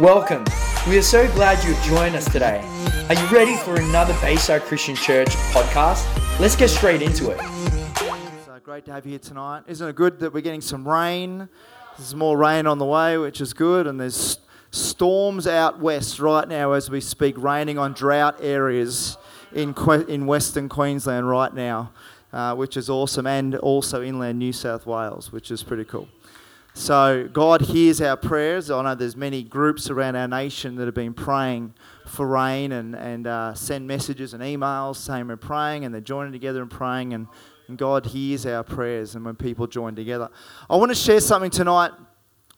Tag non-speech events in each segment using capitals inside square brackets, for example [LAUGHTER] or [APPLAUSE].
Welcome. We are so glad you've joined us today. Are you ready for another Bayside Christian Church podcast? Let's get straight into it. Uh, great to have you here tonight. Isn't it good that we're getting some rain? There's more rain on the way, which is good, and there's storms out west right now as we speak, raining on drought areas in, que- in Western Queensland right now, uh, which is awesome, and also inland New South Wales, which is pretty cool. So God hears our prayers. I know there's many groups around our nation that have been praying for rain and, and uh, send messages and emails saying we're praying and they're joining together and praying and, and God hears our prayers and when people join together. I want to share something tonight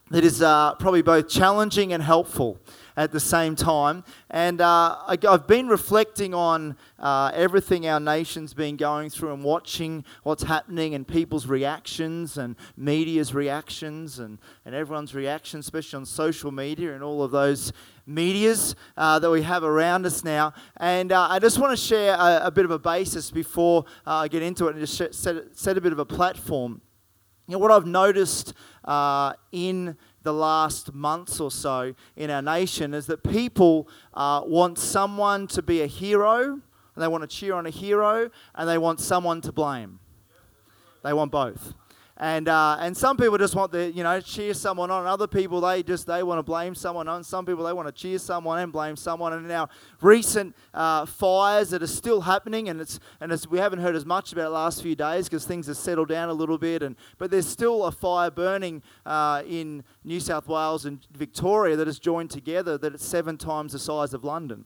that is uh, probably both challenging and helpful at the same time. And uh, I, have been reflecting on uh, everything our nation's been going through and watching what's happening and people's reactions and media's reactions and, and everyone's reactions, especially on social media and all of those medias uh, that we have around us now. And uh, I just want to share a, a, bit of a basis before uh, I get into it and just set, set a bit of a platform. You know, what I've noticed uh, in the last months or so in our nation is that people uh, want someone to be a hero, and they want to cheer on a hero, and they want someone to blame. They want both. And, uh, and some people just want to, you know, cheer someone on. Other people, they just, they want to blame someone on. Some people, they want to cheer someone and blame someone. And now recent uh, fires that are still happening, and, it's, and it's, we haven't heard as much about the last few days because things have settled down a little bit. And, but there's still a fire burning uh, in New South Wales and Victoria that has joined together that it's seven times the size of London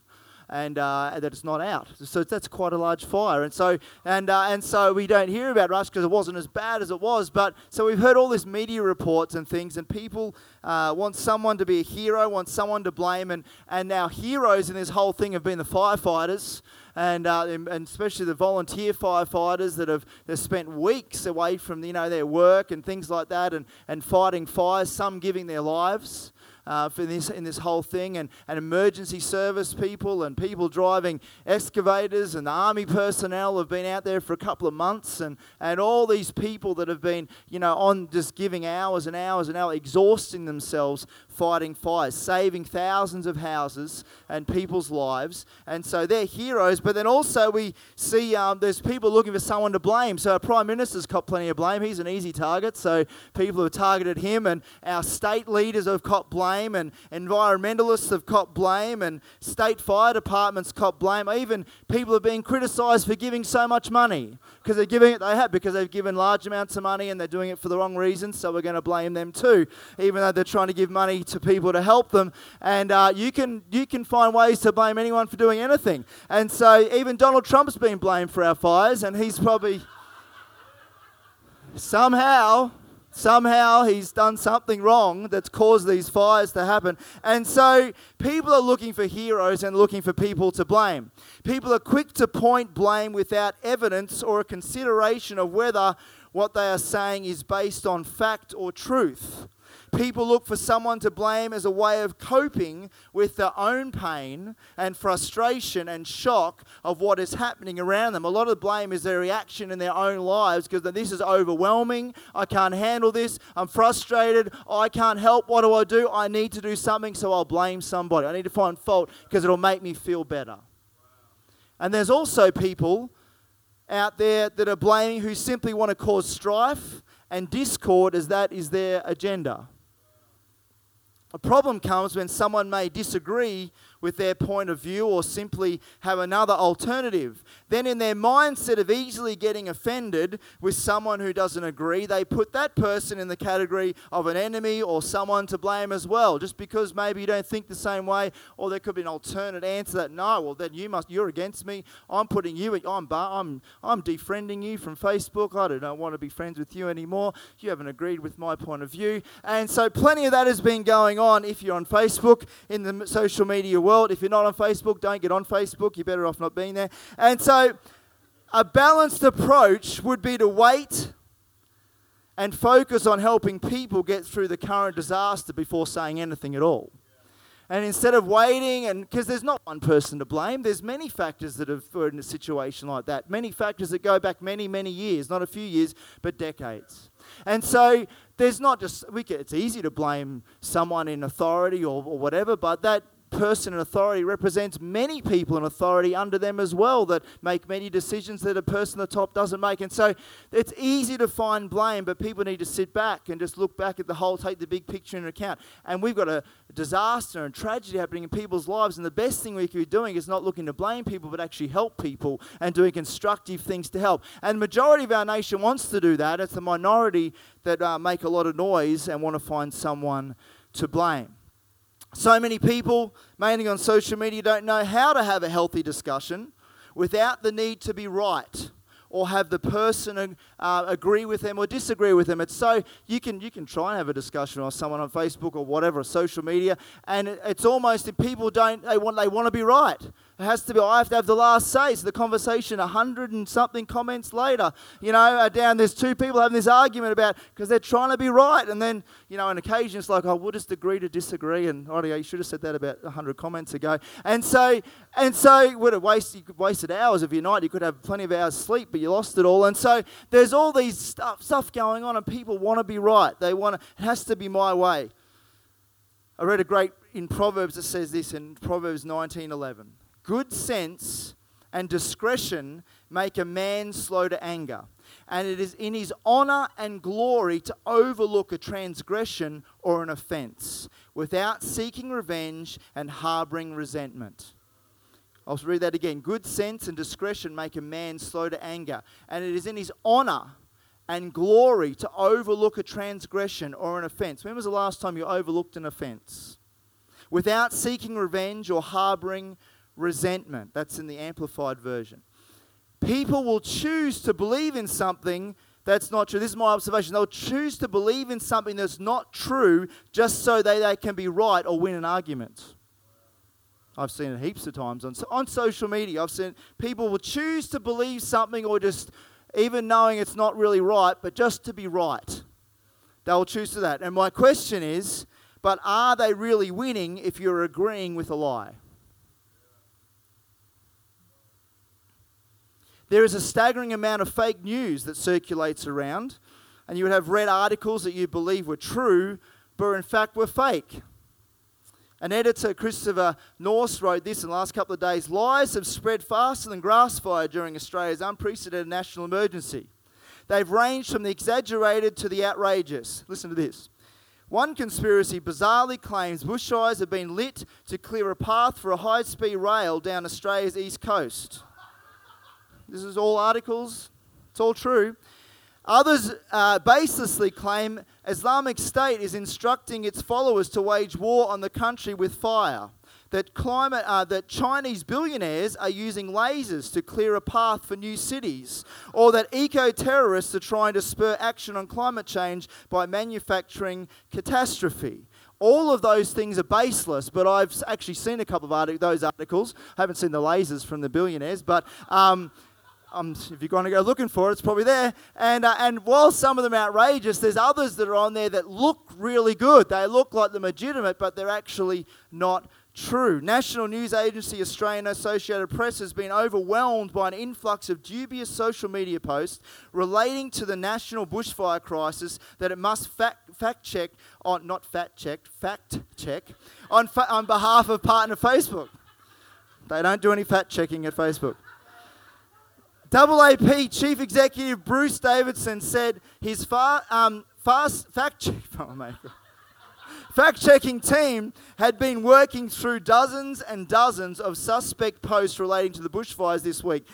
and uh, that it's not out. So that's quite a large fire, and so and uh, and so we don't hear about Rush because it wasn't as bad as it was. But so we've heard all this media reports and things, and people uh, want someone to be a hero, want someone to blame, and and now heroes in this whole thing have been the firefighters. And, uh, and especially the volunteer firefighters that have they've spent weeks away from you know their work and things like that, and, and fighting fires. Some giving their lives, uh, for this in this whole thing, and, and emergency service people and people driving excavators and the army personnel have been out there for a couple of months, and, and all these people that have been you know on just giving hours and hours and hours, exhausting themselves fighting fires, saving thousands of houses and people's lives, and so they're heroes. But then also we see um, there's people looking for someone to blame. So our prime minister's got plenty of blame. He's an easy target, so people have targeted him, and our state leaders have caught blame and environmentalists have caught blame, and state fire departments caught blame. Even people are being criticised for giving so much money because they're giving it. They have because they've given large amounts of money and they're doing it for the wrong reasons. So we're going to blame them too, even though they're trying to give money to people to help them. And uh, you can you can find ways to blame anyone for doing anything. And so even Donald Trump's been blamed for our fires, and he's probably somehow Somehow he's done something wrong that's caused these fires to happen. And so people are looking for heroes and looking for people to blame. People are quick to point blame without evidence or a consideration of whether what they are saying is based on fact or truth. People look for someone to blame as a way of coping with their own pain and frustration and shock of what is happening around them. A lot of the blame is their reaction in their own lives because this is overwhelming. I can't handle this. I'm frustrated. I can't help. What do I do? I need to do something, so I'll blame somebody. I need to find fault because it'll make me feel better. And there's also people out there that are blaming who simply want to cause strife and discord as that is their agenda. A problem comes when someone may disagree with their point of view or simply have another alternative. Then, in their mindset of easily getting offended with someone who doesn't agree, they put that person in the category of an enemy or someone to blame as well, just because maybe you don't think the same way, or there could be an alternate answer that no, well then you must, you're against me. I'm putting you, I'm, I'm, I'm defriending you from Facebook. I don't want to be friends with you anymore. You haven't agreed with my point of view, and so plenty of that has been going on. If you're on Facebook in the social media world world. If you're not on Facebook, don't get on Facebook. You're better off not being there. And so, a balanced approach would be to wait and focus on helping people get through the current disaster before saying anything at all. And instead of waiting, and because there's not one person to blame, there's many factors that have put in a situation like that. Many factors that go back many, many years, not a few years, but decades. And so there's not just, we can, it's easy to blame someone in authority or, or whatever, but that person in authority represents many people in authority under them as well that make many decisions that a person at the top doesn't make. And so it's easy to find blame, but people need to sit back and just look back at the whole, take the big picture into account. And we've got a disaster and tragedy happening in people's lives, and the best thing we could be doing is not looking to blame people, but actually help people and doing constructive things to help. And the majority of our nation wants to do that. It's the minority that uh, make a lot of noise and want to find someone to blame. So many people, mainly on social media, don't know how to have a healthy discussion without the need to be right or have the person uh, agree with them or disagree with them. It's so you can you can try and have a discussion with someone on Facebook or whatever, social media, and it's almost if people don't they want they want to be right. It has to be, I have to have the last say. So the conversation, a hundred and something comments later, you know, down there's two people having this argument about, because they're trying to be right. And then, you know, on occasion it's like, oh, we'll just agree to disagree. And, oh, yeah, you should have said that about a hundred comments ago. And so, and so, would have wasted, wasted hours of your night. You could have plenty of hours sleep, but you lost it all. And so there's all these stuff, stuff going on and people want to be right. They want to, it has to be my way. I read a great in Proverbs that says this in Proverbs 19:11. Good sense and discretion make a man slow to anger, and it is in his honor and glory to overlook a transgression or an offense without seeking revenge and harboring resentment. I'll read that again. Good sense and discretion make a man slow to anger, and it is in his honor and glory to overlook a transgression or an offense. When was the last time you overlooked an offense? Without seeking revenge or harboring resentment. That's in the Amplified Version. People will choose to believe in something that's not true. This is my observation. They'll choose to believe in something that's not true just so they, they can be right or win an argument. I've seen it heaps of times on, on social media. I've seen people will choose to believe something or just even knowing it's not really right, but just to be right. They'll choose to that. And my question is, but are they really winning if you're agreeing with a lie? There is a staggering amount of fake news that circulates around, and you would have read articles that you believe were true, but in fact were fake. An editor, Christopher Norse, wrote this in the last couple of days Lies have spread faster than grass fire during Australia's unprecedented national emergency. They've ranged from the exaggerated to the outrageous. Listen to this. One conspiracy bizarrely claims bushfires have been lit to clear a path for a high speed rail down Australia's east coast. This is all articles, it's all true. Others uh, baselessly claim Islamic State is instructing its followers to wage war on the country with fire. That, climate, uh, that Chinese billionaires are using lasers to clear a path for new cities, or that eco terrorists are trying to spur action on climate change by manufacturing catastrophe. All of those things are baseless, but I've actually seen a couple of those articles. I haven't seen the lasers from the billionaires, but um, um, if you're going to go looking for it, it's probably there. And, uh, and while some of them are outrageous, there's others that are on there that look really good. They look like they're legitimate, but they're actually not true. National News Agency Australian Associated Press has been overwhelmed by an influx of dubious social media posts relating to the national bushfire crisis that it must fact, fact check on, not fact check, fact check, on, fa- on behalf of partner Facebook. They don't do any fact checking at Facebook. AAP Chief Executive Bruce Davidson said his far, um, fast fact check, [LAUGHS] oh fact checking team had been working through dozens and dozens of suspect posts relating to the bushfires this week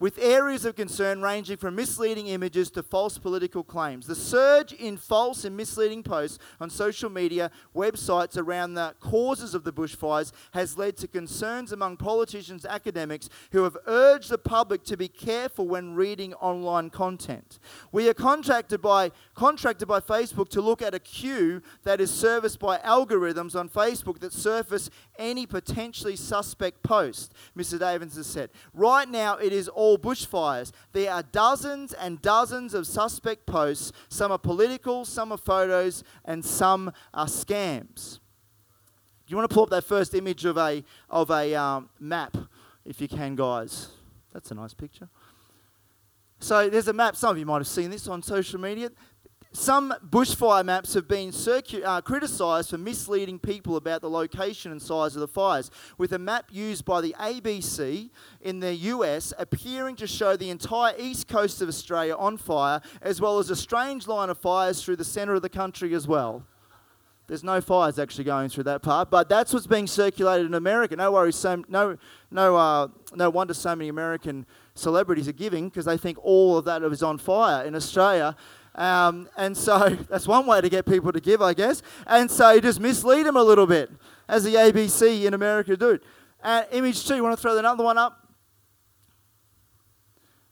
with areas of concern ranging from misleading images to false political claims. The surge in false and misleading posts on social media websites around the causes of the bushfires has led to concerns among politicians academics who have urged the public to be careful when reading online content. We are contracted by, contracted by Facebook to look at a queue that is serviced by algorithms on Facebook that surface any potentially suspect post, Mr. Davis has said. Right now, it is all bushfires. There are dozens and dozens of suspect posts. Some are political, some are photos, and some are scams. You want to pull up that first image of a, of a um, map, if you can, guys? That's a nice picture. So there's a map. Some of you might have seen this on social media. Some bushfire maps have been circu- uh, criticised for misleading people about the location and size of the fires, with a map used by the ABC in the US appearing to show the entire east coast of Australia on fire, as well as a strange line of fires through the centre of the country as well. There's no fires actually going through that part, but that's what's being circulated in America. No worries, so, no, no, uh, no wonder so many American celebrities are giving because they think all of that is on fire in Australia. Um, and so [LAUGHS] that's one way to get people to give, I guess. And so you just mislead them a little bit, as the ABC in America do. Uh, image two, you want to throw another one up?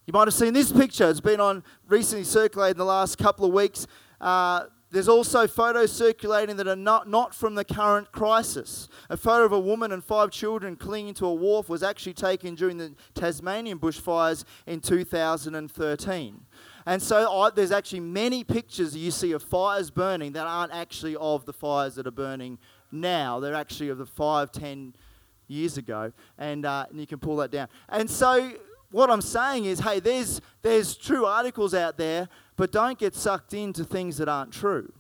You might have seen this picture. It's been on recently circulated in the last couple of weeks. Uh, there's also photos circulating that are not, not from the current crisis. A photo of a woman and five children clinging to a wharf was actually taken during the Tasmanian bushfires in 2013. And so I, there's actually many pictures you see of fires burning that aren't actually of the fires that are burning now. They're actually of the five, ten years ago. And, uh, and you can pull that down. And so what I'm saying is, hey, there's, there's true articles out there, but don't get sucked into things that aren't true.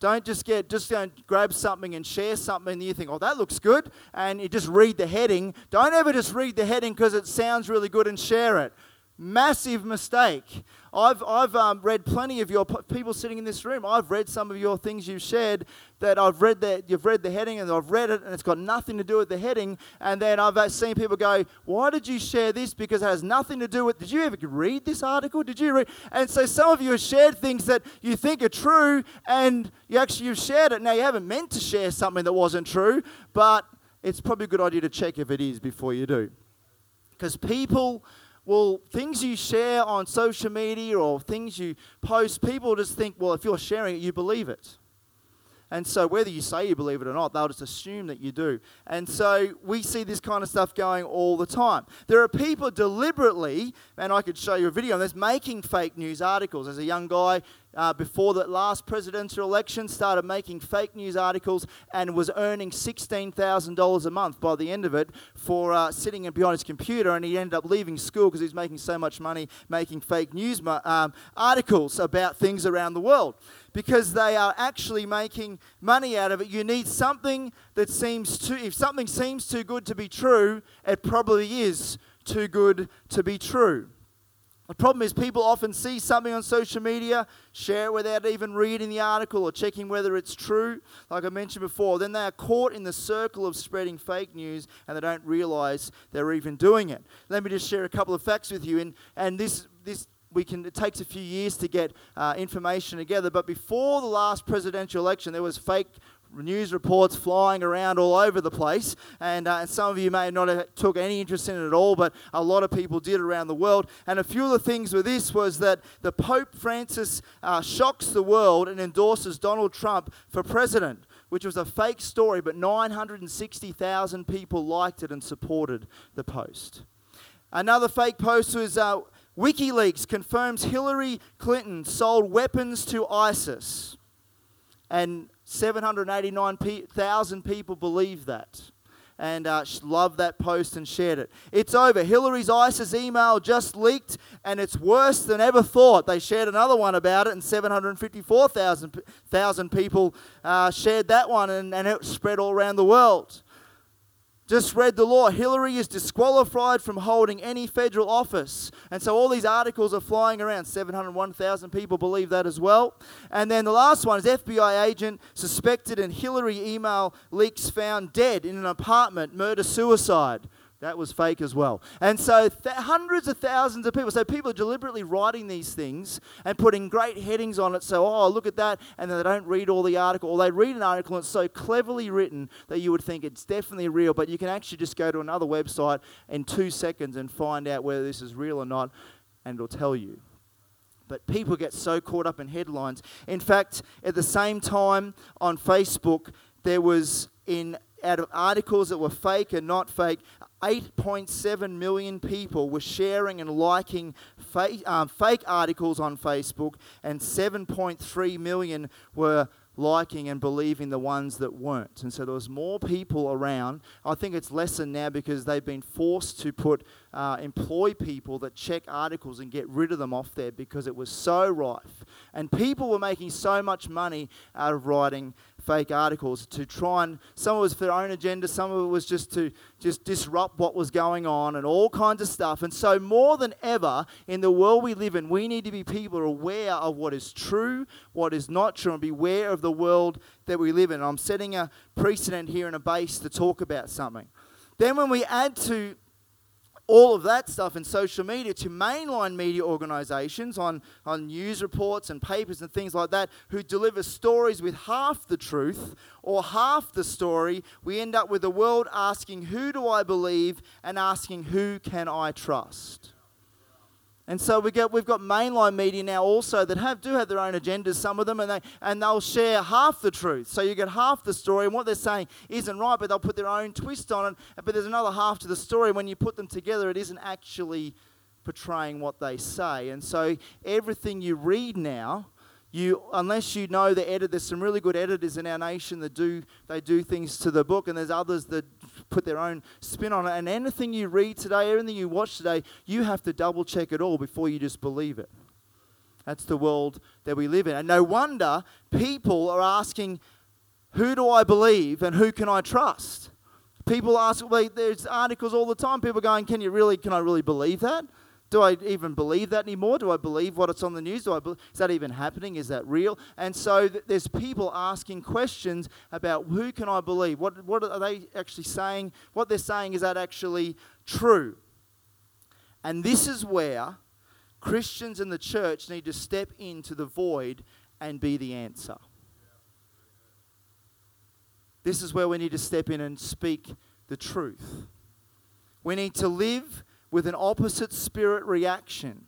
Don't just get, just don't grab something and share something and you think, oh, that looks good, and you just read the heading. Don't ever just read the heading because it sounds really good and share it. Massive mistake. I've, I've um, read plenty of your people sitting in this room. I've read some of your things you've shared that I've read that you've read the heading and I've read it and it's got nothing to do with the heading. And then I've uh, seen people go, "Why did you share this? Because it has nothing to do with." Did you ever read this article? Did you read? And so some of you have shared things that you think are true, and you actually you've shared it. Now you haven't meant to share something that wasn't true, but it's probably a good idea to check if it is before you do, because people well, things you share on social media or things you post, people just think, well, if you're sharing it, you believe it. And so, whether you say you believe it or not, they'll just assume that you do. And so, we see this kind of stuff going all the time. There are people deliberately, and I could show you a video on this, making fake news articles. As a young guy, uh, before the last presidential election, started making fake news articles and was earning $16,000 a month by the end of it for uh, sitting behind his computer. And he ended up leaving school because he was making so much money making fake news um, articles about things around the world because they are actually making money out of it. You need something that seems too, if something seems too good to be true, it probably is too good to be true. The problem is, people often see something on social media, share it without even reading the article or checking whether it's true, like I mentioned before. Then they are caught in the circle of spreading fake news and they don't realize they're even doing it. Let me just share a couple of facts with you. And, and this, this we can, it takes a few years to get uh, information together, but before the last presidential election, there was fake news reports flying around all over the place, and, uh, and some of you may not have took any interest in it at all, but a lot of people did around the world. And a few of the things with this was that the Pope Francis uh, shocks the world and endorses Donald Trump for president, which was a fake story, but 960,000 people liked it and supported the post. Another fake post was uh, WikiLeaks confirms Hillary Clinton sold weapons to ISIS. And 789,000 people believe that and uh, loved that post and shared it. It's over. Hillary's ISIS email just leaked, and it's worse than ever thought. They shared another one about it, and 754,000 people uh, shared that one, and, and it spread all around the world. Just read the law. Hillary is disqualified from holding any federal office. And so all these articles are flying around. 701,000 people believe that as well. And then the last one is FBI agent suspected in Hillary email leaks found dead in an apartment, murder suicide. That was fake as well. And so th- hundreds of thousands of people. So people are deliberately writing these things and putting great headings on it. So, oh, look at that. And then they don't read all the article. Or they read an article and it's so cleverly written that you would think it's definitely real. But you can actually just go to another website in two seconds and find out whether this is real or not. And it'll tell you. But people get so caught up in headlines. In fact, at the same time on Facebook, there was in out of articles that were fake and not fake, 8.7 million people were sharing and liking fake, um, fake articles on Facebook, and 7.3 million were liking and believing the ones that weren't. And so there was more people around. I think it's lessened now because they've been forced to put uh, employ people that check articles and get rid of them off there because it was so rife. And people were making so much money out of writing fake articles to try and some of it was for their own agenda, some of it was just to just disrupt what was going on and all kinds of stuff. And so more than ever in the world we live in, we need to be people aware of what is true, what is not true, and beware of the world that we live in. I'm setting a precedent here and a base to talk about something. Then when we add to all of that stuff in social media to mainline media organizations on, on news reports and papers and things like that who deliver stories with half the truth or half the story, we end up with the world asking, Who do I believe? and asking, Who can I trust? And so we get, we've got mainline media now also that have, do have their own agendas, some of them, and, they, and they'll share half the truth. So you get half the story, and what they're saying isn't right, but they'll put their own twist on it. But there's another half to the story. When you put them together, it isn't actually portraying what they say. And so everything you read now you unless you know the edit there's some really good editors in our nation that do they do things to the book and there's others that put their own spin on it. And anything you read today everything you watch today you have to double check it all before you just believe it. That's the world that we live in. And no wonder people are asking who do i believe and who can i trust? People ask well, there's articles all the time people going can you really can i really believe that do I even believe that anymore? Do I believe what it's on the news? Do I be- is that even happening? Is that real? And so th- there's people asking questions about who can I believe? What, what are they actually saying? What they're saying is that actually true? And this is where Christians in the church need to step into the void and be the answer. This is where we need to step in and speak the truth. We need to live with an opposite spirit reaction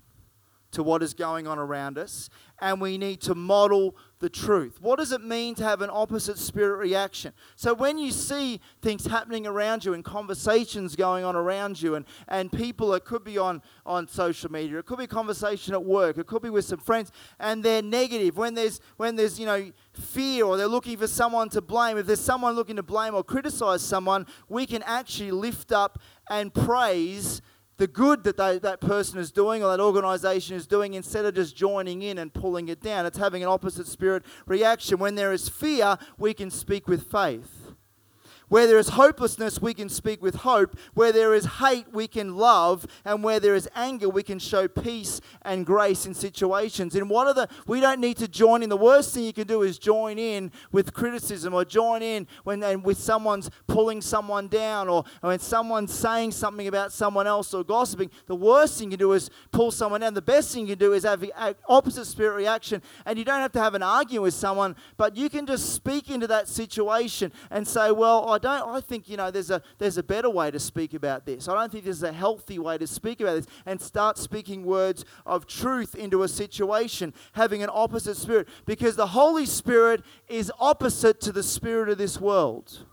to what is going on around us, and we need to model the truth. What does it mean to have an opposite spirit reaction? So, when you see things happening around you and conversations going on around you, and, and people, it could be on, on social media, it could be a conversation at work, it could be with some friends, and they're negative, when there's, when there's you know, fear or they're looking for someone to blame, if there's someone looking to blame or criticize someone, we can actually lift up and praise the good that they, that person is doing or that organization is doing instead of just joining in and pulling it down. It's having an opposite spirit reaction. When there is fear, we can speak with faith. Where there is hopelessness, we can speak with hope. Where there is hate, we can love. And where there is anger, we can show peace and grace in situations. And what are the, we don't need to join in. The worst thing you can do is join in with criticism or join in when and with someone's pulling someone down or, or when someone's saying something about someone else or gossiping. The worst thing you can do is pull someone down. The best thing you can do is have an opposite spirit reaction. And you don't have to have an argument with someone, but you can just speak into that situation and say, well, I don't. I think you know there's a there's a better way to speak about this. I don't think there's a healthy way to speak about this, and start speaking words of truth into a situation, having an opposite spirit, because the Holy Spirit is opposite to the spirit of this world.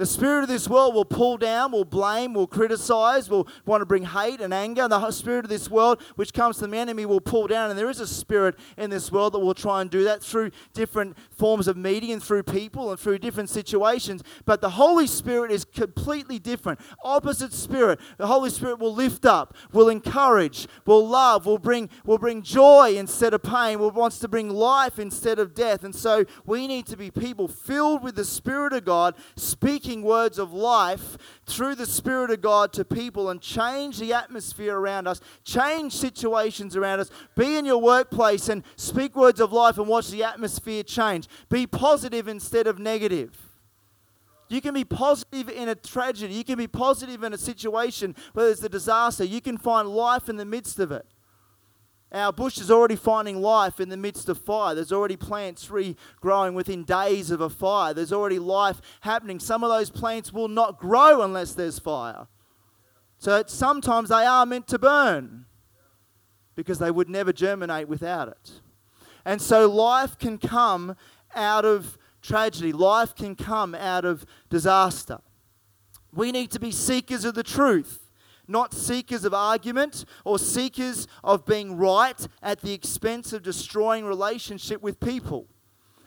The spirit of this world will pull down, will blame, will criticize, will want to bring hate and anger. And the spirit of this world, which comes from the enemy, will pull down. And there is a spirit in this world that will try and do that through different forms of media and through people and through different situations. But the Holy Spirit is completely different. Opposite spirit. The Holy Spirit will lift up, will encourage, will love, will bring, will bring joy instead of pain, will wants to bring life instead of death. And so we need to be people filled with the Spirit of God, speaking speaking words of life through the Spirit of God to people and change the atmosphere around us, change situations around us. Be in your workplace and speak words of life and watch the atmosphere change. Be positive instead of negative. You can be positive in a tragedy. You can be positive in a situation where there's a disaster. You can find life in the midst of it. Our bush is already finding life in the midst of fire. There's already plants regrowing within days of a fire. There's already life happening. Some of those plants will not grow unless there's fire. So sometimes they are meant to burn because they would never germinate without it. And so life can come out of tragedy, life can come out of disaster. We need to be seekers of the truth not seekers of argument or seekers of being right at the expense of destroying relationship with people.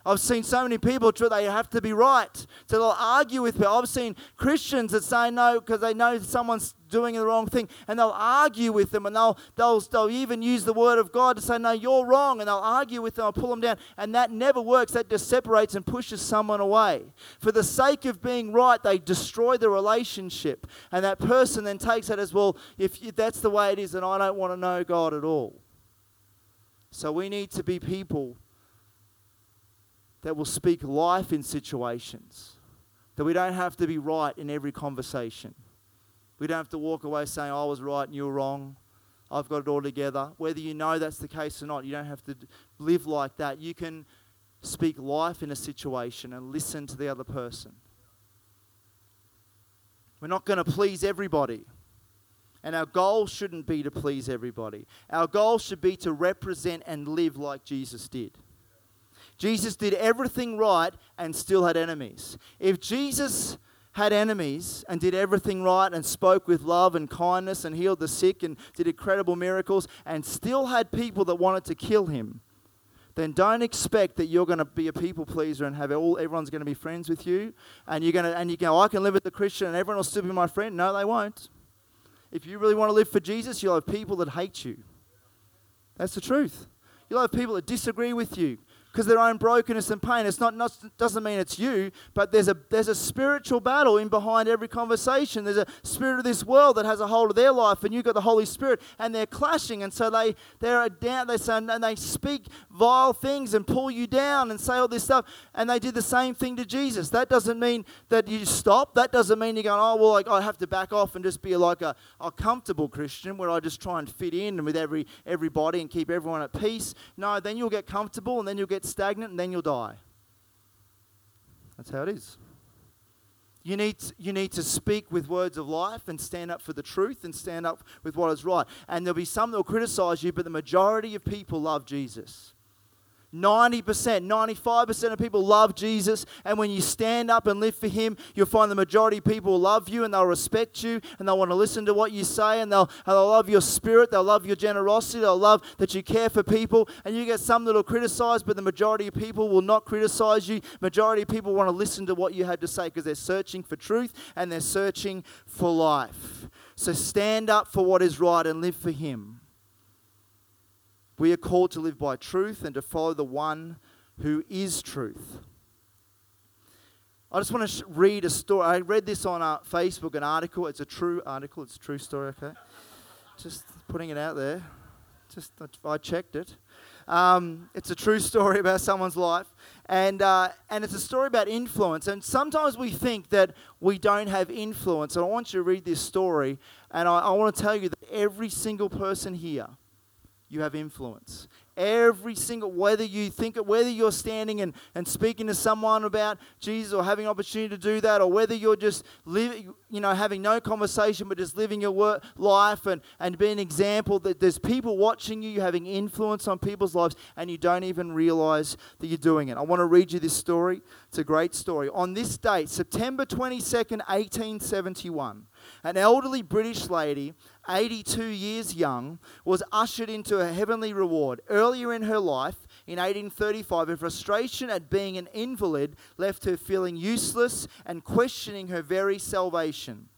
I've seen so many people they have to be right. So they'll argue with me. I've seen Christians that say no because they know someone's doing the wrong thing, and they'll argue with them, and they'll, they'll, they'll even use the word of God to say, No, you're wrong, and they'll argue with them, I'll pull them down. And that never works. That just separates and pushes someone away. For the sake of being right, they destroy the relationship. And that person then takes it as, Well, if that's the way it is, then I don't want to know God at all. So we need to be people that will speak life in situations, that we don't have to be right in every conversation. We don't have to walk away saying, I was right and you were wrong. I've got it all together. Whether you know that's the case or not, you don't have to live like that. You can speak life in a situation and listen to the other person. We're not going to please everybody. And our goal shouldn't be to please everybody. Our goal should be to represent and live like Jesus did. Jesus did everything right and still had enemies. If Jesus had enemies and did everything right and spoke with love and kindness and healed the sick and did incredible miracles and still had people that wanted to kill him, then don't expect that you're going to be a people pleaser and have all everyone's going to be friends with you and you're going to and you go I can live with the Christian and everyone will still be my friend. No, they won't. If you really want to live for Jesus, you'll have people that hate you. That's the truth. You'll have people that disagree with you because their own brokenness and pain. It's not, not doesn't mean it's you, but there's a there's a spiritual battle in behind every conversation. There's a spirit of this world that has a hold of their life, and you've got the Holy Spirit, and they're clashing, and so they they're down. They say and they speak vile things and pull you down and say all this stuff, and they did the same thing to Jesus. That doesn't mean that you stop. That doesn't mean you're going, oh well, like, I have to back off and just be like a, a comfortable Christian where I just try and fit in with every everybody and keep everyone at peace. No, then you'll get comfortable, and then you'll get get stagnant and then you'll die. That's how it is. You need, you need to speak with words of life and stand up for the truth and stand up with what is right. And there'll be some that will criticize you, but the majority of people love Jesus. 90%, 95% of people love Jesus. And when you stand up and live for Him, you'll find the majority of people love you and they'll respect you and they'll want to listen to what you say and they'll, and they'll love your spirit. They'll love your generosity. They'll love that you care for people. And you get some that will criticize, but the majority of people will not criticize you. Majority of people want to listen to what you had to say because they're searching for truth and they're searching for life. So stand up for what is right and live for Him. We are called to live by truth and to follow the one who is truth. I just want to read a story. I read this on uh, Facebook, an article. It's a true article. It's a true story, okay? Just putting it out there. Just I checked it. Um, it's a true story about someone's life, and uh, and it's a story about influence. And sometimes we think that we don't have influence. And I want you to read this story, and I, I want to tell you that every single person here you have influence. Every single, whether you think, it, whether you're standing and, and speaking to someone about Jesus or having opportunity to do that, or whether you're just living, you know, having no conversation but just living your work, life and, and being an example that there's people watching you, you're having influence on people's lives, and you don't even realize that you're doing it. I want to read you this story. It's a great story. On this date, September 22nd, 1871, an elderly British lady 82 years young, was ushered into a heavenly reward. Earlier in her life, in 1835, her frustration at being an invalid left her feeling useless and questioning her very salvation.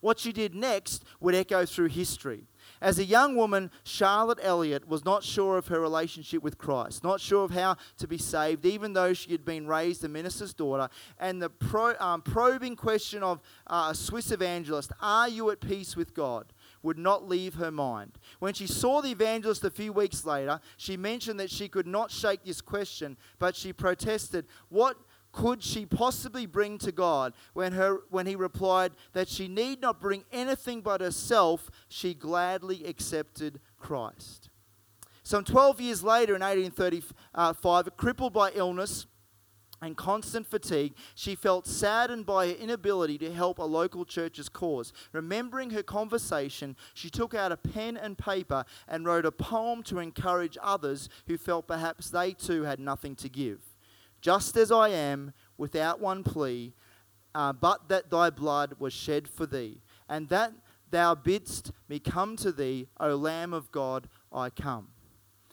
What she did next would echo through history. As a young woman, Charlotte Elliott was not sure of her relationship with Christ, not sure of how to be saved, even though she had been raised a minister's daughter. And the pro, um, probing question of uh, a Swiss evangelist, Are you at peace with God? would not leave her mind. When she saw the evangelist a few weeks later, she mentioned that she could not shake this question, but she protested, What could she possibly bring to God? When, her, when he replied that she need not bring anything but herself, she gladly accepted Christ. Some 12 years later, in 1835, crippled by illness, and constant fatigue, she felt saddened by her inability to help a local church's cause. Remembering her conversation, she took out a pen and paper and wrote a poem to encourage others who felt perhaps they too had nothing to give just as I am, without one plea, uh, but that thy blood was shed for thee, and that thou bidst me come to thee, O Lamb of God, I come.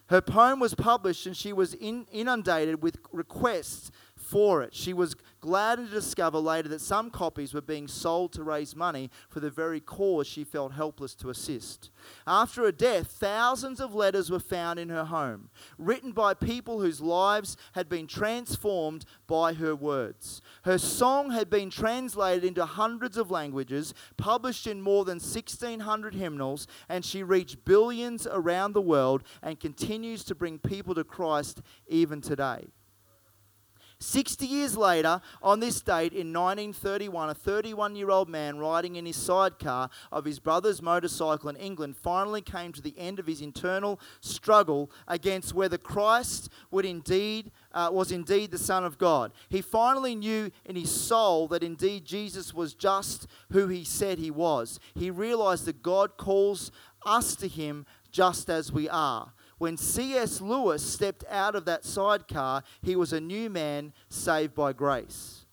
Her poem was published and she was in, inundated with requests for it. She was glad to discover later that some copies were being sold to raise money for the very cause she felt helpless to assist. After her death, thousands of letters were found in her home, written by people whose lives had been transformed by her words. Her song had been translated into hundreds of languages, published in more than 1,600 hymnals, and she reached billions around the world and continues to bring people to Christ even today. 60 years later, on this date in 1931, a 31 year old man riding in his sidecar of his brother's motorcycle in England finally came to the end of his internal struggle against whether Christ would indeed, uh, was indeed the Son of God. He finally knew in his soul that indeed Jesus was just who he said he was. He realized that God calls us to him just as we are. When C.S. Lewis stepped out of that sidecar, he was a new man saved by grace.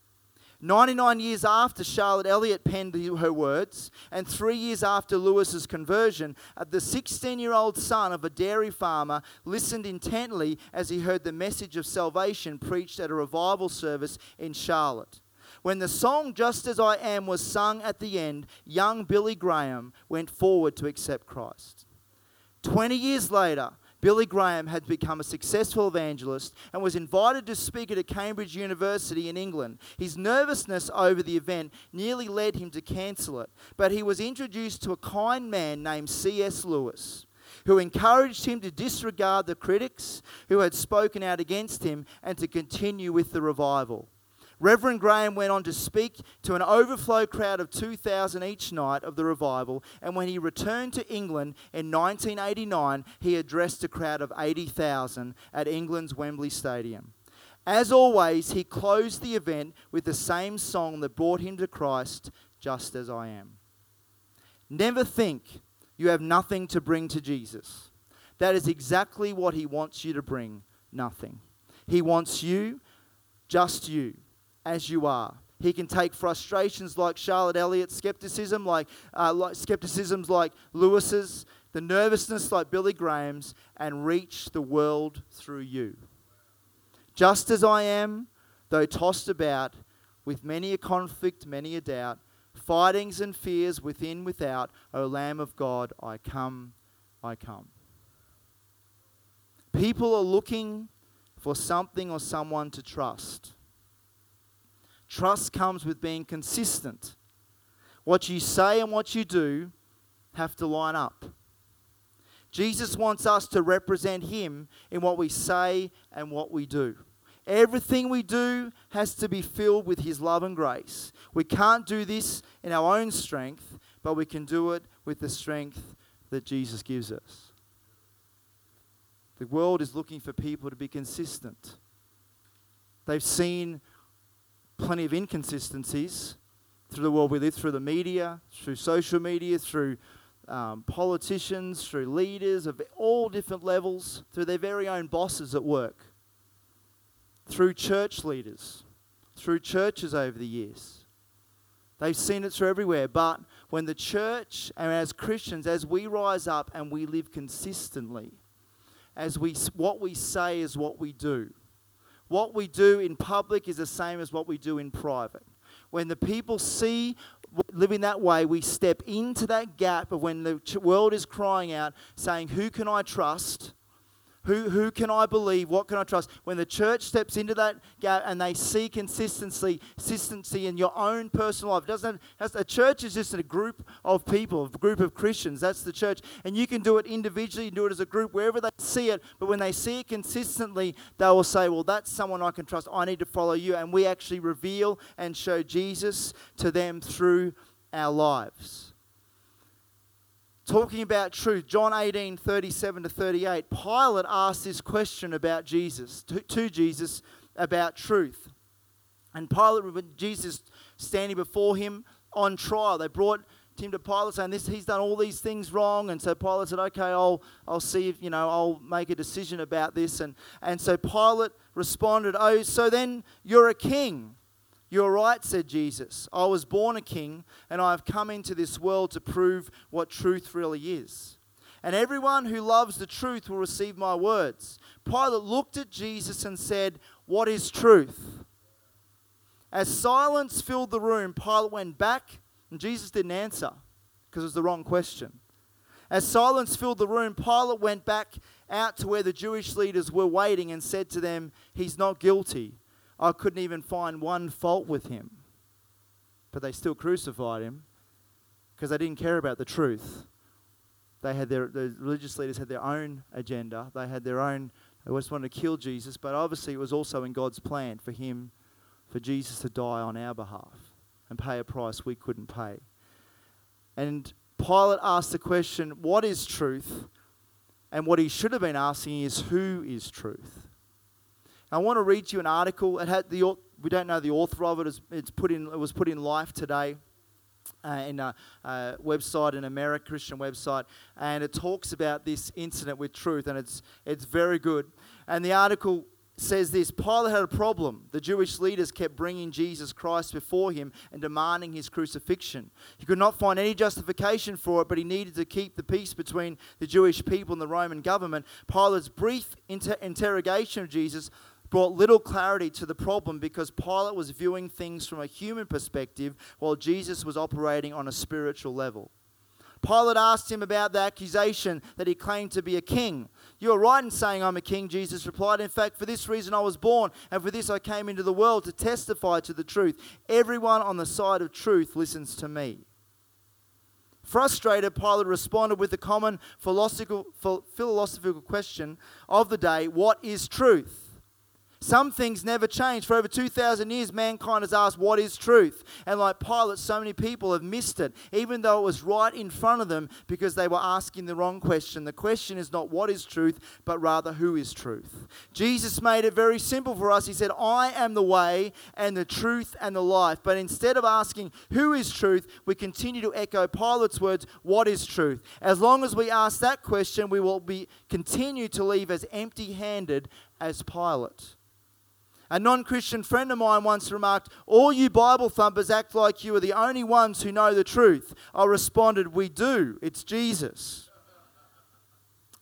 99 years after Charlotte Elliott penned her words, and three years after Lewis's conversion, uh, the 16 year old son of a dairy farmer listened intently as he heard the message of salvation preached at a revival service in Charlotte. When the song Just As I Am was sung at the end, young Billy Graham went forward to accept Christ. 20 years later, Billy Graham had become a successful evangelist and was invited to speak at a Cambridge University in England. His nervousness over the event nearly led him to cancel it, but he was introduced to a kind man named C.S. Lewis. Who encouraged him to disregard the critics who had spoken out against him and to continue with the revival. Reverend Graham went on to speak to an overflow crowd of 2,000 each night of the revival, and when he returned to England in 1989, he addressed a crowd of 80,000 at England's Wembley Stadium. As always, he closed the event with the same song that brought him to Christ, Just as I Am. Never think you have nothing to bring to Jesus. That is exactly what he wants you to bring nothing. He wants you, just you as you are. He can take frustrations like Charlotte Elliott's skepticism, like, uh, like skepticisms like Lewis's, the nervousness like Billy Graham's, and reach the world through you. Just as I am, though tossed about with many a conflict, many a doubt, fightings and fears within, without, O Lamb of God, I come, I come. People are looking for something or someone to trust. Trust comes with being consistent. What you say and what you do have to line up. Jesus wants us to represent Him in what we say and what we do. Everything we do has to be filled with His love and grace. We can't do this in our own strength, but we can do it with the strength that Jesus gives us. The world is looking for people to be consistent. They've seen plenty of inconsistencies through the world we live, through the media, through social media, through um, politicians, through leaders of all different levels, through their very own bosses at work, through church leaders, through churches over the years. They've seen it through everywhere. But when the church and as Christians, as we rise up and we live consistently, as we what we say is what we do what we do in public is the same as what we do in private. When the people see living that way, we step into that gap of when the world is crying out, saying, Who can I trust? Who, who can I believe? What can I trust? When the church steps into that gap and they see consistency, consistency in your own personal life, doesn't a church is just a group of people, a group of Christians. That's the church, and you can do it individually, you can do it as a group, wherever they see it. But when they see it consistently, they will say, "Well, that's someone I can trust. I need to follow you." And we actually reveal and show Jesus to them through our lives talking about truth, John 18, 37 to 38, Pilate asked this question about Jesus, to, to Jesus about truth. And Pilate, with Jesus standing before him on trial, they brought him to Pilate saying, this, he's done all these things wrong. And so Pilate said, okay, I'll, I'll see if, you know, I'll make a decision about this. And, and so Pilate responded, oh, so then you're a king. You're right, said Jesus. I was born a king, and I have come into this world to prove what truth really is. and everyone who loves the truth will receive my words. Pilate looked at Jesus and said, What is truth? As silence filled the room, Pilate went back, and Jesus didn't answer because it was the wrong question. As silence filled the room, Pilate went back out to where the Jewish leaders were waiting and said to them, He's not guilty. I couldn't even find one fault with him. But they still crucified him because they didn't care about the truth. They had their the religious leaders had their own agenda. They had their own. They just wanted to kill Jesus, but obviously it was also in God's plan for him, for Jesus to die on our behalf and pay a price we couldn't pay. And Pilate asked the question, "What is truth?" And what he should have been asking is, "Who is truth?" I want to read you an article. It had the we don't know the author of it. It's put in. It was put in Life today uh, in a, website, an American Christian website, and it talks about this incident with truth, and it's it's very good. And the article says this Pilate had a problem. The Jewish leaders kept bringing Jesus Christ before him and demanding his crucifixion. He could not find any justification for it, but he needed to keep the peace between the Jewish people and the Roman government. Pilate's brief inter- interrogation of Jesus brought little clarity to the problem because Pilate was viewing things from a human perspective while Jesus was operating on a spiritual level. Pilate asked him about the accusation that he claimed to be a king. You are right in saying I'm a king, Jesus replied. In fact, for this reason I was born, and for this I came into the world to testify to the truth. Everyone on the side of truth listens to me. Frustrated, Pilate responded with the common philosophical, philosophical question of the day what is truth? Some things never change. For over 2,000 years, mankind has asked, What is truth? And like Pilate, so many people have missed it, even though it was right in front of them because they were asking the wrong question. The question is not what is truth, but rather who is truth. Jesus made it very simple for us. He said, I am the way and the truth and the life. But instead of asking who is truth, we continue to echo Pilate's words, What is truth? As long as we ask that question, we will be continue to leave as empty handed as Pilate. A non Christian friend of mine once remarked, All you Bible thumpers act like you are the only ones who know the truth. I responded, We do. It's Jesus.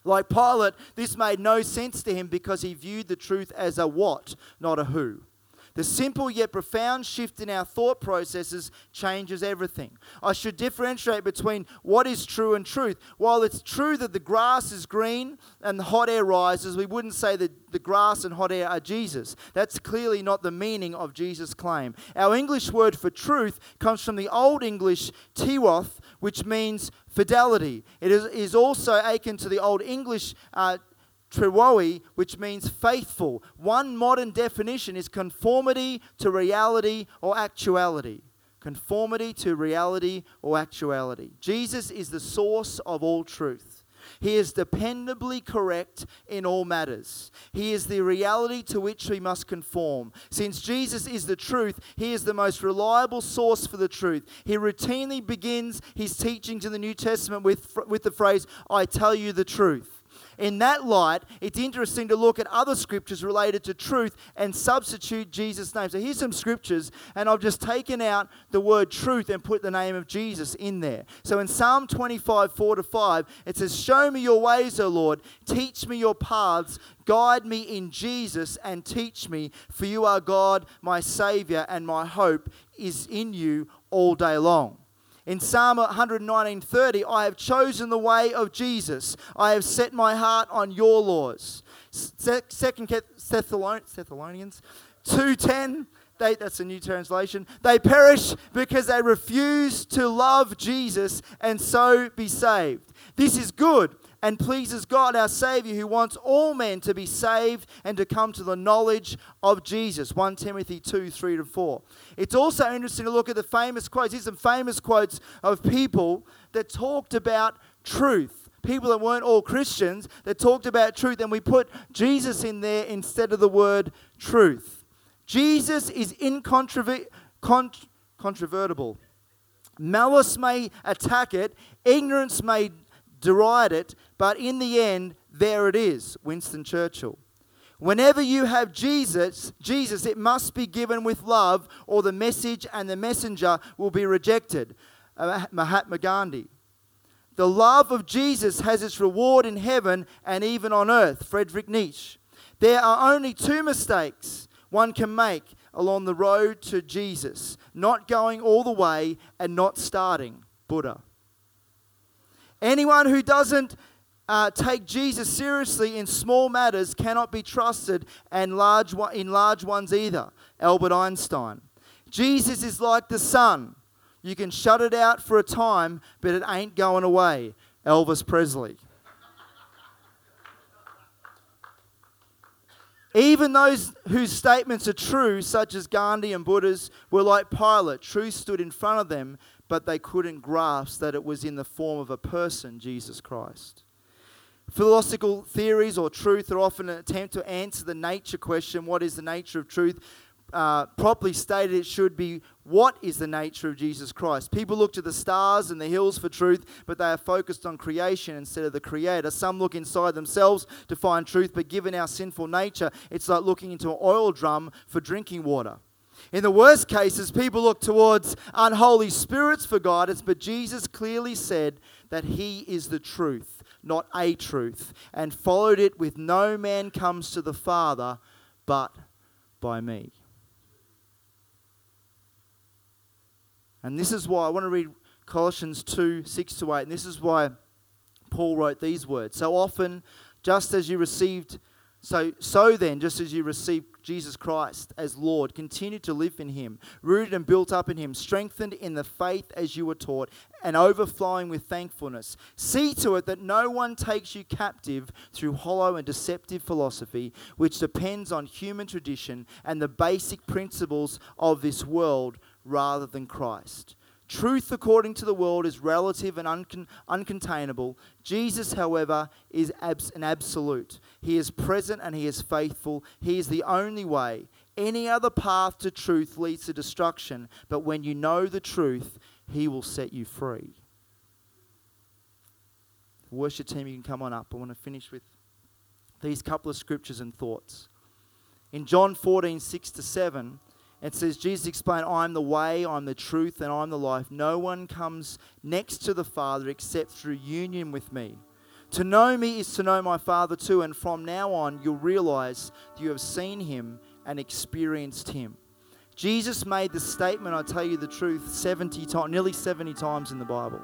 Like Pilate, this made no sense to him because he viewed the truth as a what, not a who. The simple yet profound shift in our thought processes changes everything. I should differentiate between what is true and truth. While it's true that the grass is green and the hot air rises, we wouldn't say that the grass and hot air are Jesus. That's clearly not the meaning of Jesus' claim. Our English word for truth comes from the Old English tiwoth, which means fidelity. It is, also akin to the Old English uh, Trewoi, which means faithful. One modern definition is conformity to reality or actuality. Conformity to reality or actuality. Jesus is the source of all truth. He is dependably correct in all matters. He is the reality to which we must conform. Since Jesus is the truth, He is the most reliable source for the truth. He routinely begins His teachings in the New Testament with, with the phrase, I tell you the truth. In that light, it's interesting to look at other scriptures related to truth and substitute Jesus' name. So here's some scriptures, and I've just taken out the word truth and put the name of Jesus in there. So in Psalm 25, 4 to 5, it says, Show me your ways, O Lord, teach me your paths. Guide me in Jesus and teach me, for you are God, my Savior, and my hope is in you all day long. In Psalm 119:30, I have chosen the way of Jesus. I have set my heart on your laws. Second Thessalonians 2:10, they, that's a new translation. They perish because they refuse to love Jesus and so be saved. This is good and pleases God our Savior, who wants all men to be saved and to come to the knowledge of Jesus. 1 Timothy 2 3 to 4. It's also interesting to look at the famous quotes. Here's some famous quotes of people that talked about truth. People that weren't all Christians that talked about truth, and we put Jesus in there instead of the word truth. Jesus is incontrovertible. Malice may attack it, ignorance may deride it, but in the end, there it is. Winston Churchill. Whenever you have Jesus, Jesus, it must be given with love, or the message and the messenger will be rejected. Uh, Mahatma Gandhi. The love of Jesus has its reward in heaven and even on earth. Friedrich Nietzsche. There are only two mistakes one can make along the road to Jesus not going all the way and not starting. Buddha. Anyone who doesn't uh, take Jesus seriously in small matters cannot be trusted and large in large ones either. Albert Einstein. Jesus is like the sun. You can shut it out for a time, but it ain't going away. Elvis Presley. Even those whose statements are true, such as Gandhi and Buddha's, were like Pilate. Truth stood in front of them, but they couldn't grasp that it was in the form of a person, Jesus Christ. Philosophical theories or truth are often an attempt to answer the nature question what is the nature of truth? Uh, properly stated, it should be what is the nature of Jesus Christ? People look to the stars and the hills for truth, but they are focused on creation instead of the Creator. Some look inside themselves to find truth, but given our sinful nature, it's like looking into an oil drum for drinking water. In the worst cases, people look towards unholy spirits for guidance, but Jesus clearly said that He is the truth, not a truth, and followed it with no man comes to the Father but by me. And this is why I want to read Colossians 2 6 to 8. And this is why Paul wrote these words. So often, just as you received, so, so then, just as you received Jesus Christ as Lord, continue to live in Him, rooted and built up in Him, strengthened in the faith as you were taught, and overflowing with thankfulness. See to it that no one takes you captive through hollow and deceptive philosophy, which depends on human tradition and the basic principles of this world rather than Christ. Truth, according to the world, is relative and uncon- uncontainable. Jesus, however, is abs- an absolute. He is present and he is faithful. He is the only way. Any other path to truth leads to destruction, but when you know the truth, he will set you free. worship team, you can come on up. I want to finish with these couple of scriptures and thoughts. In John 14, 6 to 7, it says, Jesus explained, I'm the way, I'm the truth, and I'm the life. No one comes next to the Father except through union with me. To know me is to know my Father too, and from now on you'll realize that you have seen him and experienced him. Jesus made the statement, I tell you the truth, 70 times, nearly 70 times in the Bible.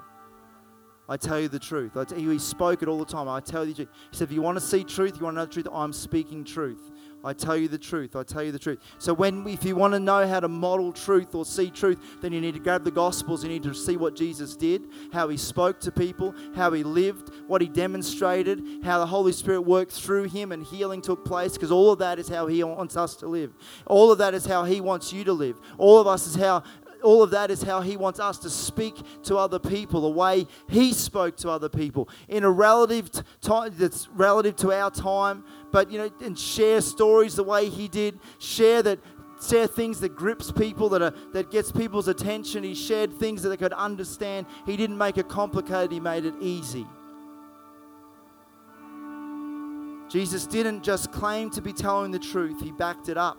I tell you the truth. You, he spoke it all the time. I tell you. He said, if you want to see truth, you want to know the truth, I'm speaking truth. I tell you the truth. I tell you the truth. So when if you want to know how to model truth or see truth, then you need to grab the gospels. You need to see what Jesus did, how he spoke to people, how he lived, what he demonstrated, how the Holy Spirit worked through him and healing took place because all of that is how he wants us to live. All of that is how he wants you to live. All of us is how all of that is how he wants us to speak to other people, the way he spoke to other people in a relative time that's relative to our time, but you know, and share stories the way he did, share that share things that grips people that are that gets people's attention. He shared things that they could understand. He didn't make it complicated, he made it easy. Jesus didn't just claim to be telling the truth, he backed it up.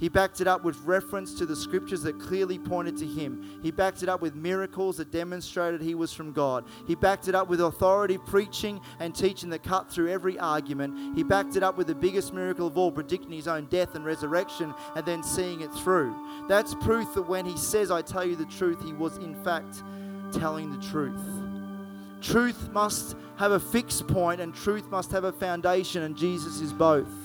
He backed it up with reference to the scriptures that clearly pointed to him. He backed it up with miracles that demonstrated he was from God. He backed it up with authority preaching and teaching that cut through every argument. He backed it up with the biggest miracle of all, predicting his own death and resurrection and then seeing it through. That's proof that when he says, I tell you the truth, he was in fact telling the truth. Truth must have a fixed point and truth must have a foundation, and Jesus is both.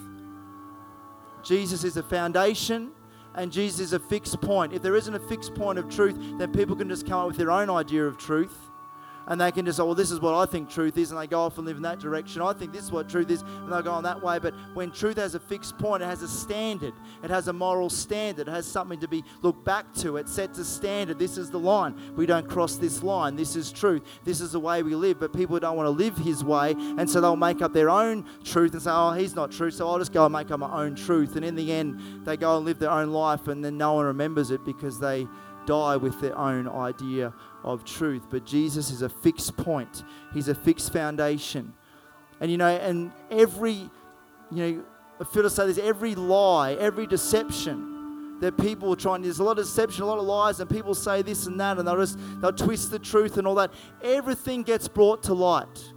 Jesus is a foundation and Jesus is a fixed point. If there isn't a fixed point of truth, then people can just come up with their own idea of truth and they can just say, well, this is what I think truth is, and they go off and live in that direction. I think this is what truth is, and they'll go on that way. But when truth has a fixed point, it has a standard, it has a moral standard, it has something to be looked back to, it sets a standard. This is the line. We don't cross this line. This is truth. This is the way we live. But people don't want to live his way, and so they'll make up their own truth and say, oh, he's not true, so I'll just go and make up my own truth. And in the end, they go and live their own life, and then no one remembers it because they die with their own idea of truth. But Jesus is a fixed point, He's a fixed foundation. And you know, and every, you know, I feel to say this every lie, every deception that people are trying. There's a lot of deception, a lot of lies, and people say this and that, and they'll just they'll twist the truth and all that. Everything gets brought to light.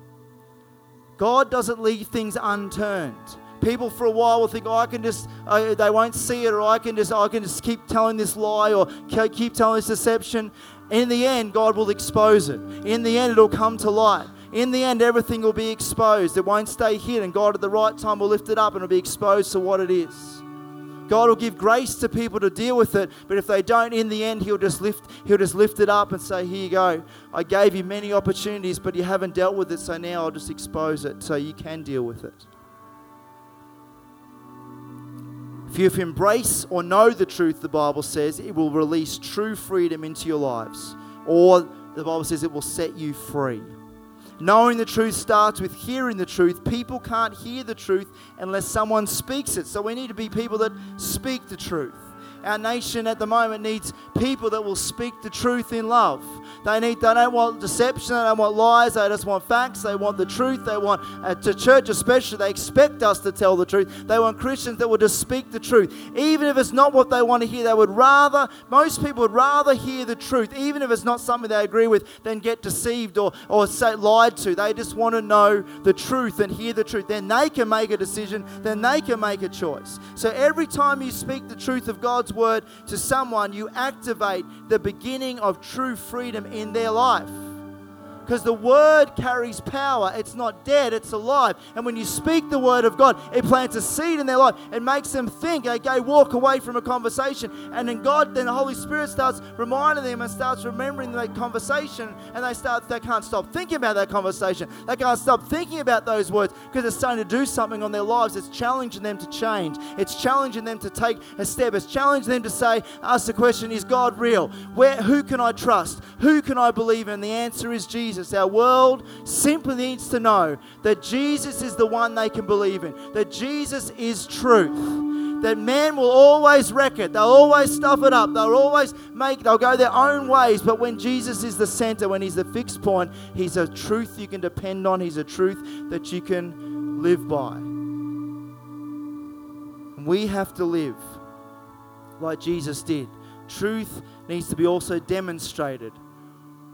God doesn't leave things unturned. People for a while will think, oh, I can just, uh, they won't see it, or I can just, I can just keep telling this lie, or keep telling this deception. In the end, God will expose it. In the end, it'll come to light. In the end, everything will be exposed. It won't stay hidden. God, at the right time, will lift it up and it'll be exposed to what it is. God will give grace to people to deal with it, but if they don't, in the end, He'll just lift, He'll just lift it up and say, Here you go. I gave you many opportunities, but you haven't dealt with it, so now I'll just expose it so you can deal with it. If you embrace or know the truth, the Bible says, it will release true freedom into your lives. Or the Bible says it will set you free. Knowing the truth starts with hearing the truth. People can't hear the truth unless someone speaks it. So we need to be people that speak the truth. Our nation at the moment needs people that will speak the truth in love. They need. They don't want deception. They don't want lies. They just want facts. They want the truth. They want uh, to church especially. They expect us to tell the truth. They want Christians that will just speak the truth, even if it's not what they want to hear. They would rather. Most people would rather hear the truth, even if it's not something they agree with, than get deceived or or say lied to. They just want to know the truth and hear the truth. Then they can make a decision. Then they can make a choice. So every time you speak the truth of God's word to someone, you activate the beginning of true freedom in their life. Because the word carries power. It's not dead, it's alive. And when you speak the word of God, it plants a seed in their life. It makes them think. They go walk away from a conversation. And then God, then the Holy Spirit starts reminding them and starts remembering that conversation. And they start, they can't stop thinking about that conversation. They can't stop thinking about those words because it's starting to do something on their lives. It's challenging them to change. It's challenging them to take a step. It's challenging them to say, ask the question, is God real? Where who can I trust? Who can I believe in? The answer is Jesus. Jesus. Our world simply needs to know that Jesus is the one they can believe in, that Jesus is truth. That man will always wreck it. They'll always stuff it up. They'll always make, they'll go their own ways. But when Jesus is the center, when he's the fixed point, he's a truth you can depend on. He's a truth that you can live by. We have to live like Jesus did. Truth needs to be also demonstrated.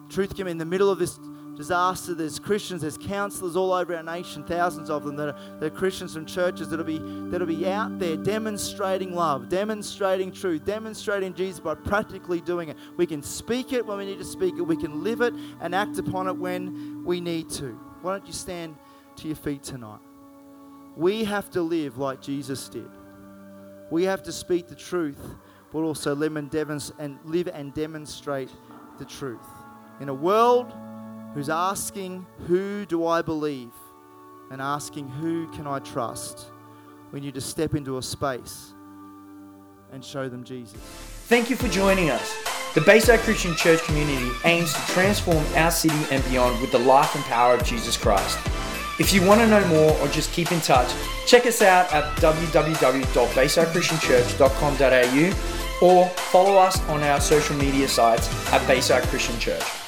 Truth came in the middle of this disaster. There's Christians, there's counselors all over our nation, thousands of them that are, that are Christians from churches that'll be that'll be out there demonstrating love, demonstrating truth, demonstrating Jesus by practically doing it. We can speak it when we need to speak it. We can live it and act upon it when we need to. Why don't you stand to your feet tonight? We have to live like Jesus did. We have to speak the truth, but also live and, live and demonstrate the truth. In a world who's asking, Who do I believe? and asking, Who can I trust? We need to step into a space and show them Jesus. Thank you for joining us. The Bayside Christian Church community aims to transform our city and beyond with the life and power of Jesus Christ. If you want to know more or just keep in touch, check us out at www.baysidechristianchurch.com.au or follow us on our social media sites at Bayside Christian Church.